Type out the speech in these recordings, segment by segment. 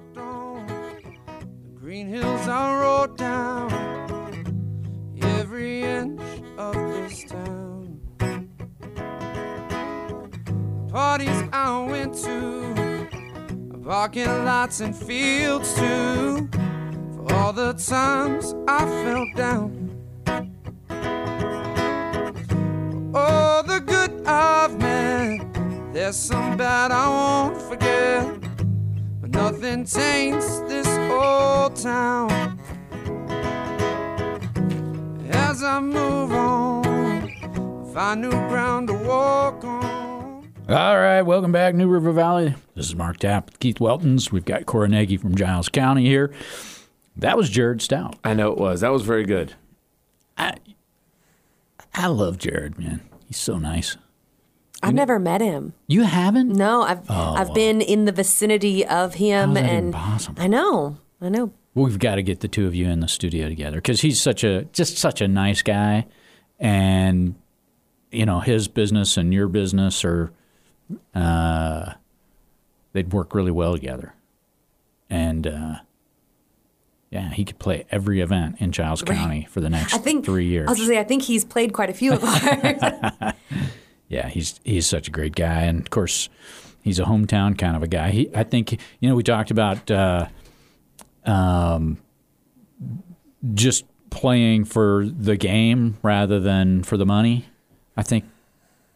walked on the green hills I rode down every inch of this town. Parties I went to, parking lots and fields too, for all the times I fell down. Oh, the good I've met. There's some bad I won't forget. But nothing taints this old town. As I move on, find new ground to walk on. All right, welcome back, New River Valley. This is Mark Tapp with Keith Weltons. We've got Cora Nagy from Giles County here. That was Jared Stout. I know it was. That was very good. I, I love Jared, man. He's so nice. I've never met him. You haven't? No, I've I've been in the vicinity of him, and even possible? I know, I know. We've got to get the two of you in the studio together because he's such a just such a nice guy, and you know his business and your business are uh, they'd work really well together, and uh, yeah, he could play every event in Giles County for the next I think three years. I was gonna say I think he's played quite a few of ours. yeah, he's he's such a great guy, and of course, he's a hometown kind of a guy. He, I think, you know, we talked about uh, um, just playing for the game rather than for the money. I think,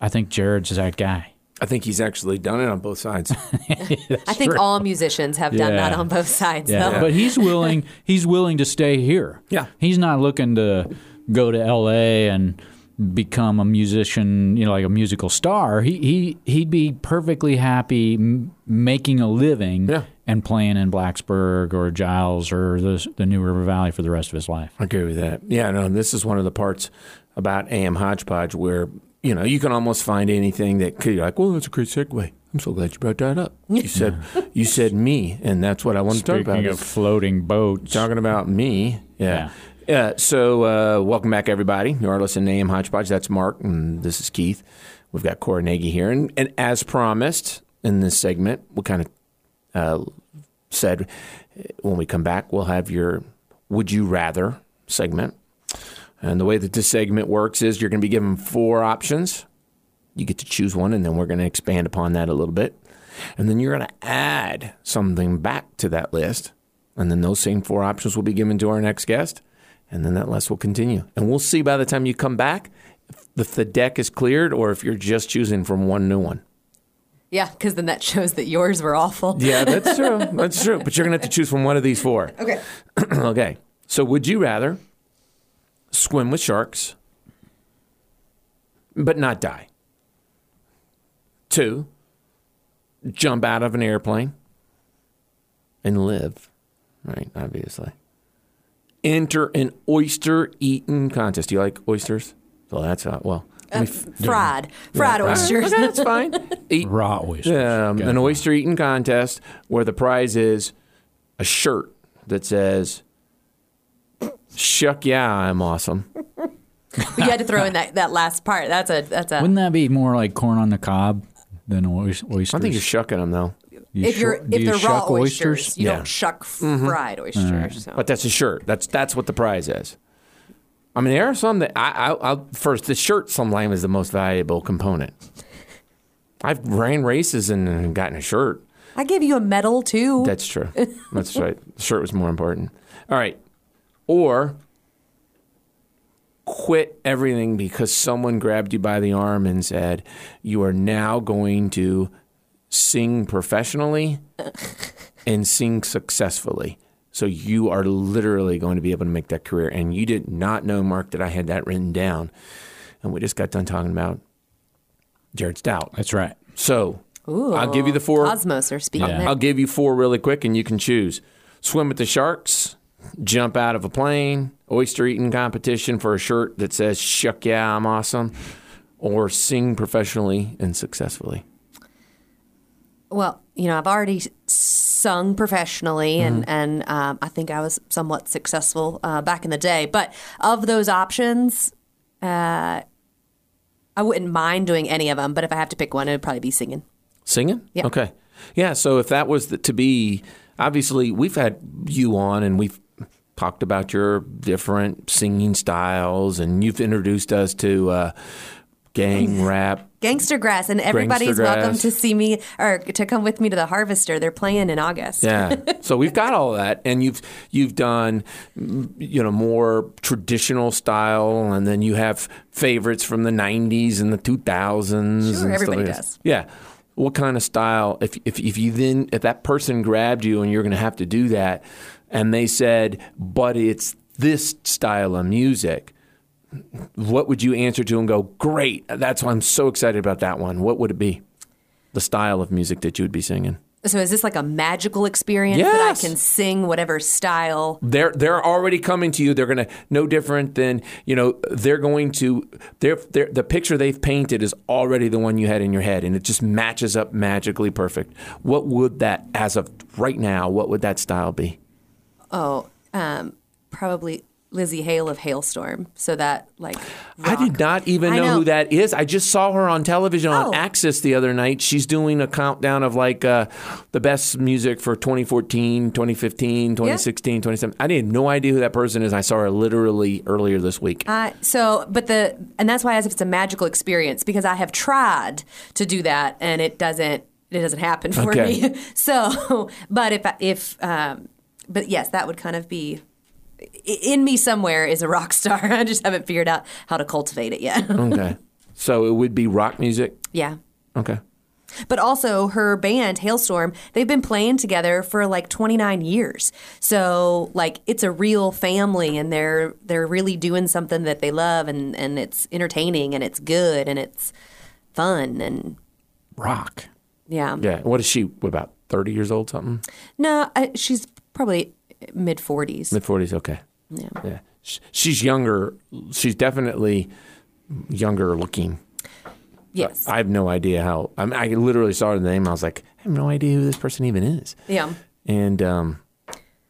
I think Jared's that guy. I think he's actually done it on both sides. I think all musicians have done that on both sides. Yeah, though. but he's willing. He's willing to stay here. Yeah. he's not looking to go to L.A. and become a musician. You know, like a musical star. He he he'd be perfectly happy m- making a living Yeah. and playing in Blacksburg or Giles or the the New River Valley for the rest of his life. I agree with that. Yeah, no, this is one of the parts about AM Hodgepodge where, you know, you can almost find anything that could, you're like, well, that's a great segue. I'm so glad you brought that up. You said, you said me, and that's what I want to talk about. Speaking of floating boats, talking about me. Yeah. Yeah. So, uh, welcome back, everybody. You are listening to AM Hodgepodge. That's Mark, and this is Keith. We've got Cora Nagy here. And, and as promised in this segment, we kind of uh, said uh, when we come back, we'll have your Would You Rather segment. And the way that this segment works is you're going to be given four options. You get to choose one, and then we're going to expand upon that a little bit. And then you're going to add something back to that list. And then those same four options will be given to our next guest. And then that list will continue. And we'll see by the time you come back if- the deck is cleared or if you're just choosing from one new one. yeah, because then that shows that yours were awful. Yeah, that's true. That's true. But you're going to have to choose from one of these four. Okay. okay. So would you rather swim with sharks but not die? Two, jump out of an airplane and live, right? Obviously. Enter an oyster eating contest. Do you like oysters? So that's uh, well. let me f- Fried, fried Yeah, oysters. Okay, that's fine. Eat, raw oysters. um, an oyster eating contest where the prize is a shirt that says "Shuck yeah, I'm awesome." you had to throw in that, that last part. That's a that's a. Wouldn't that be more like corn on the cob than oysters? I think you're shucking them though, You if you're shu- do if you they're raw shuck oysters, you Yeah. don't shuck mm-hmm. fried oysters. So. but that's a shirt. That's that's what the prize is. I mean, there are some that I, I I'll, first the shirt sometimes is the most valuable component. I've ran races and gotten a shirt. I gave you a medal too. That's true. That's right. The shirt was more important. All right. Or quit everything because someone grabbed you by the arm and said, You are now going to sing professionally and sing successfully. So you are literally going to be able to make that career. And you did not know, Mark, that I had that written down. And we just got done talking about Jared Stout. That's right. So Ooh, I'll give you the four. Cosmos are speaking. Yeah. there. I'll give you four really quick, and you can choose: swim with the sharks, jump out of a plane, oyster eating competition for a shirt that says "Shuck yeah, I'm awesome," or sing professionally and successfully. Well, you know, I've already sung professionally, Mm-hmm. and and um, I think I was somewhat successful uh, back in the day. But of those options, uh, I wouldn't mind doing any of them. But if I have to pick one, it would probably be singing. Singing? Yeah. Okay. Yeah. So if that was the, to be obviously we've had you on and we've talked about your different singing styles, and you've introduced us to uh, gang rap. Gangstagrass, and everybody's Gangsta welcome to see me or to come with me to the Harvester. They're playing in August. Yeah. so we've got all that, and you've you've done mm, you know more traditional style, and then you have favorites from the '90s and the 2000s. Sure, and stuff everybody like does. Yeah. What kind of style? If if if you then if that person grabbed you and you're going to have to do that, and they said, but it's this style of music. What would you answer to and go, great, that's why I'm so excited about that one. What would it be? The style of music that you would be singing? So is this like a magical experience Yes. that I can sing whatever style? they're they're already coming to you. They're going to no different than you know. They're going to they're, they're the picture they've painted is already the one you had in your head, and it just matches up magically perfect. What would that, as of right now, what would that style be? Oh, um, probably Lzzy Hale of Halestorm. So that like I did not even know, know. who that is. I just saw her on television on Oh. Access the other night. She's doing a countdown of like uh, the best music for 2014, 2015, 2016, 2017. I had no idea who that person is. I saw her literally earlier this week. Uh, so, but the and that's why as if it's a magical experience because I have tried to do that and it doesn't it doesn't happen for Okay. me. So, but if I- if um, but yes, that would kind of be i- in me somewhere is a rock star. I just haven't figured out how to cultivate it yet. okay. So it would be rock music. yeah. Okay. But also her band Halestorm, they've been playing together for like 29 years. So like it's a real family and they're they're really doing something that they love and and it's entertaining and it's good and it's fun and Rock. yeah. Yeah. What is she? About thirty years old? Something No, I, she's probably mid 40s. mid forties. Okay. Yeah. Yeah. She's younger. She's definitely younger looking. Yes. I have no idea how. I, mean, I literally saw her name. I was like, I have no idea who this person even is. yeah. And um,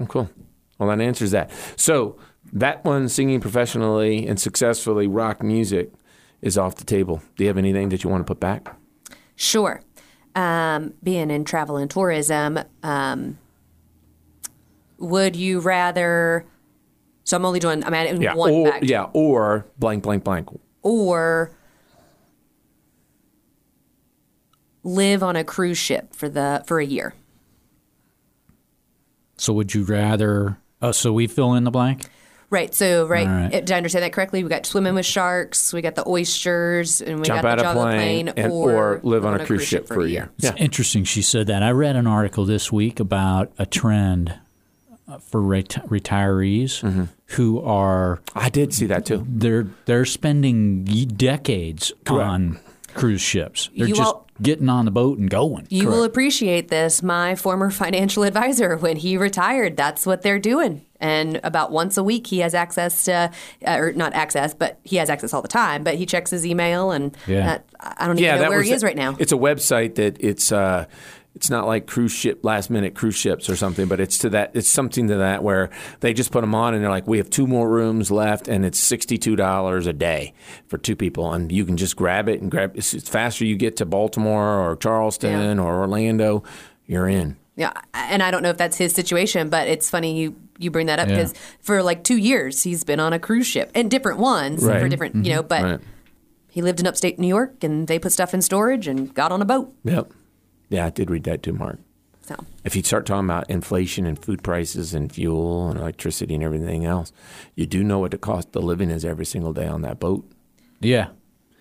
oh, cool. Well, that answers that. So that one, singing professionally and successfully rock music, is off the table. Do you have anything that you want to put back? Sure. Um, being in travel and tourism, um, would you rather? So I'm only doing. I'm adding Yeah. one or back. yeah. Or blank blank blank. or live on a cruise ship for the for a year. So would you rather? Oh, so we fill in the blank. Right. So right. All right. Did I understand that correctly? We got swimming with sharks. We got the oysters, and we Jump got out the of plane, plane, and, or, live on a cruise ship for a year. It's interesting she said that. I read an article this week about a trend for reti- retirees Mm-hmm. who are I did see that too. they're they're spending ye- decades on cruise ships. They're You just all- getting on the boat and going. You will appreciate this. My former financial advisor, when he retired, that's what they're doing. And about once a week, he has access to, uh, or not access, but he has access all the time. But he checks his email, and Yeah. that, I don't even know where he is right now. It's a website that it's uh, it's not like cruise ship last minute cruise ships or something, but it's to that it's something to that where they just put them on and they're like, we have two more rooms left, and it's sixty two dollars a day for two people, and you can just grab it and grab. It's, it's faster you get to Baltimore or Charleston Yeah. or Orlando, you're in. Yeah, and I don't know if that's his situation, but it's funny you you bring that up Yeah. because for like two years he's been on a cruise ship and different ones for Right. different, you know. But Right. he lived in upstate New York, and they put stuff in storage and got on a boat. Yep. Yeah, I did read that too, Mark. So if you start talking about inflation and food prices and fuel and electricity and everything else, you do know what the cost of living is every single day on that boat. Yeah,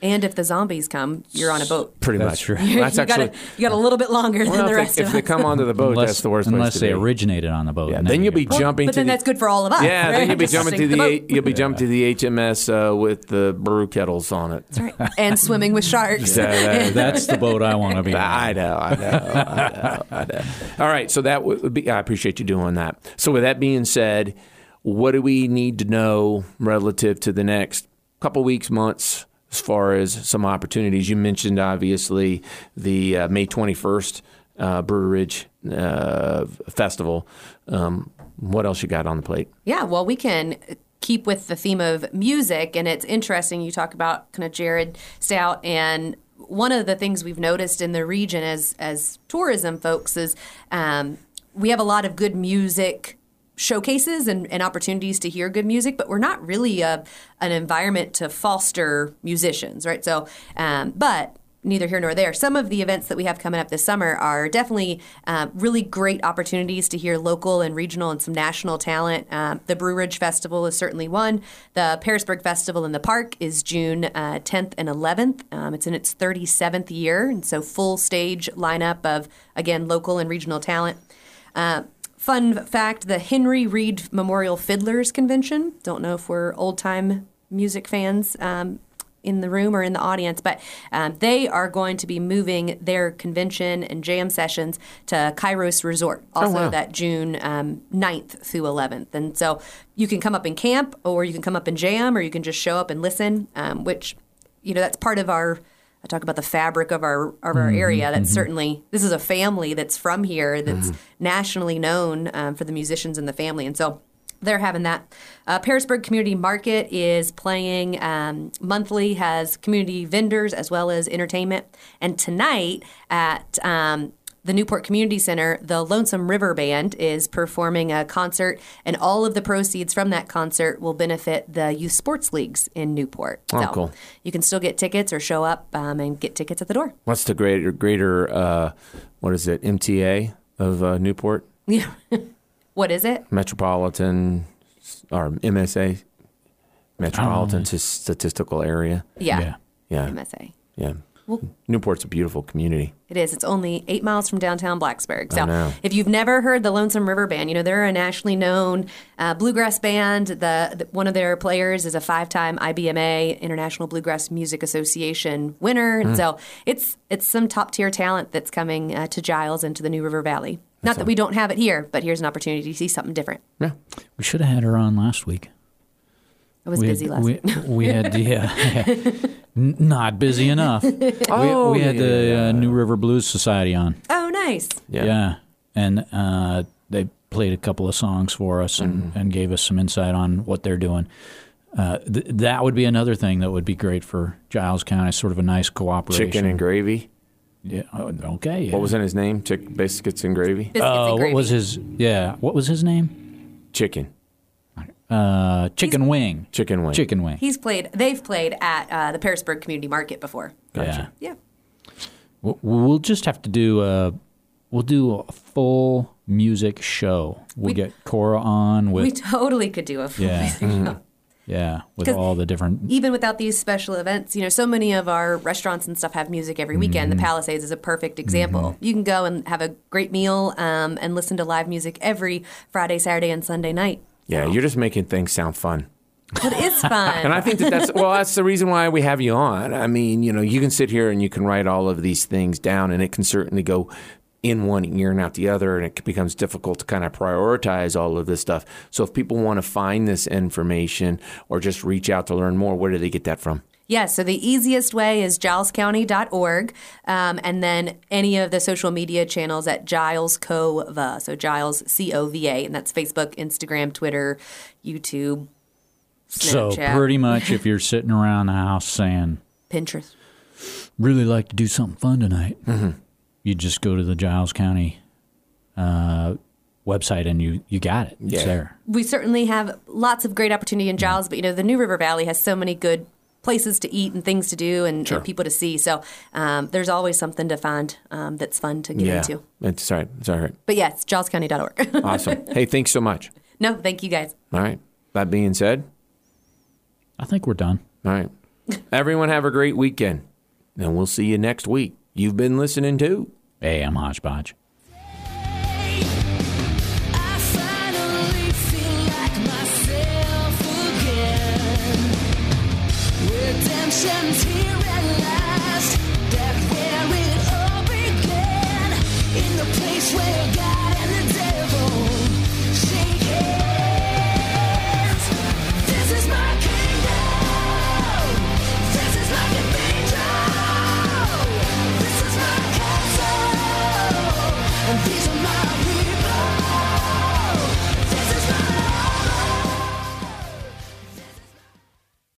and if the zombies come, you're on a boat. Pretty That's much. true. That's you actually. got you got a little bit longer well, than the rest they, of if they us. come onto the boat, unless that's the worst unless place to they be. originated on the boat. Yeah, and then you'll be Well, jumping but to then the, that's good for all of us. Yeah, then you'll be jumping to the, boat. H- you'll be jumping to the HMS uh, with the brew kettles on it. That's right. and swimming with sharks. So that- That's the boat I want to be. I know, I know, I know, I know. All right, so that would be. I appreciate you doing that. So, with that being said, what do we need to know relative to the next couple weeks, months, as far as some opportunities? You mentioned obviously the uh, May twenty first uh, Brewer Ridge uh, Festival. Um, what else you got on the plate? Yeah, well, we can keep with the theme of music, and it's interesting. You talk about kind of Jared Stout, and one of the things we've noticed in the region as as tourism folks is um, we have a lot of good music showcases and, and opportunities to hear good music, but we're not really a, an environment to foster musicians, right? So, um, but neither here nor there. Some of the events that we have coming up this summer are definitely uh, really great opportunities to hear local and regional and some national talent. Um, the Brew Ridge Festival is certainly one. The Pearisburg Festival in the Park is June uh, 10th and 11th. Um, it's in its 37th year, and so full stage lineup of, again, local and regional talent. Uh, fun fact the Henry Reed Memorial Fiddlers Convention. Don't know if we're old time music fans. Um, in the room or in the audience, but um, they are going to be moving their convention and jam sessions to Kairos Resort, also wow. that June um, 9th through 11th. And so you can come up and camp, or you can come up and jam, or you can just show up and listen, um, which, you know, that's part of our. I talk about the fabric of our of our area. That's certainly this is a family that's from here that's nationally known um, for the musicians in the family, and so they're having that. Uh, Pearisburg Community Market is playing um, monthly, has community vendors as well as entertainment. And tonight at um, the Newport Community Center, the Lonesome River Band is performing a concert, and all of the proceeds from that concert will benefit the youth sports leagues in Newport. Oh, cool. You can still get tickets or show up um, and get tickets at the door. What's the greater greater uh, what is it MTA of uh, Newport Yeah. what is it? Metropolitan or MSA Metropolitan Statistical Area? Yeah. Yeah. Yeah, MSA. yeah. Newport's a beautiful community. It is. It's only eight miles from downtown Blacksburg. So, if you've never heard the Lonesome River Band, you know they're a nationally known uh, bluegrass band. The, the one of their players is a five-time IBMA International Bluegrass Music Association winner, and so it's it's some top-tier talent that's coming uh, to Giles and to the New River Valley. Not that we don't have it here, but here's an opportunity to see something different. Yeah. We should have had her on last week. I was we busy had, last we, week. we had yeah, N- not busy enough. Oh, we, we had yeah, the yeah. uh, New River Blues Society on. Oh, nice. Yeah. Yeah, and uh, they played a couple of songs for us and, Mm-hmm. and gave us some insight on what they're doing. Uh, th- that would be another thing that would be great for Giles County, sort of a nice cooperation. Chicken and gravy. Yeah. oh, Okay. Yeah. What was in his name? Chick biscuits and gravy. Biscuits Uh, and what was his? Yeah. What was his name? Chicken. Uh, chicken wing. Chicken wing. Chicken wing. He's played. They've played at uh, the Pearisburg Community Market before. Gotcha. Yeah. W- We'll just have to do a. We'll do a full music show. We'll We- get Cora on with We totally could do a full Yeah. music show. yeah with all the different. even without these special events, you know, so many of our restaurants and stuff have music every weekend. Mm-hmm. The Palisades is a perfect example. You can go and have a great meal um, and listen to live music every Friday, Saturday, and Sunday night. Yeah, you're just making things sound fun. But it's fun. And I think that that's well, that's the reason why we have you on. I mean, you know, you can sit here and you can write all of these things down, and it can certainly go in one ear and out the other, and it becomes difficult to kind of prioritize all of this stuff. So, if people want to find this information or just reach out to learn more, where do they get that from? Yeah, so the easiest way is gilescounty.org, um, and then any of the social media channels at Giles Cova. So Giles C O V A, and that's Facebook, Instagram, Twitter, YouTube, Snapchat. So pretty much, if you're sitting around the house saying, Pinterest. "Really like to do something fun tonight," Mm-hmm. you just go to the Giles County uh, website and you you got it. It's Yeah. there. we certainly have lots of great opportunity in Giles, but you know the New River Valley has so many good places to eat and things to do and, and people to see. So um, there's always something to find um, that's fun to get yeah, into. it's all right. It's all right. But yes, gilescounty.org. Awesome. hey, thanks so much. no, thank you guys. All right. That being said, I think we're done. all right. Everyone have a great weekend, and we'll see you next week. You've been listening to. AM Hodgepodge.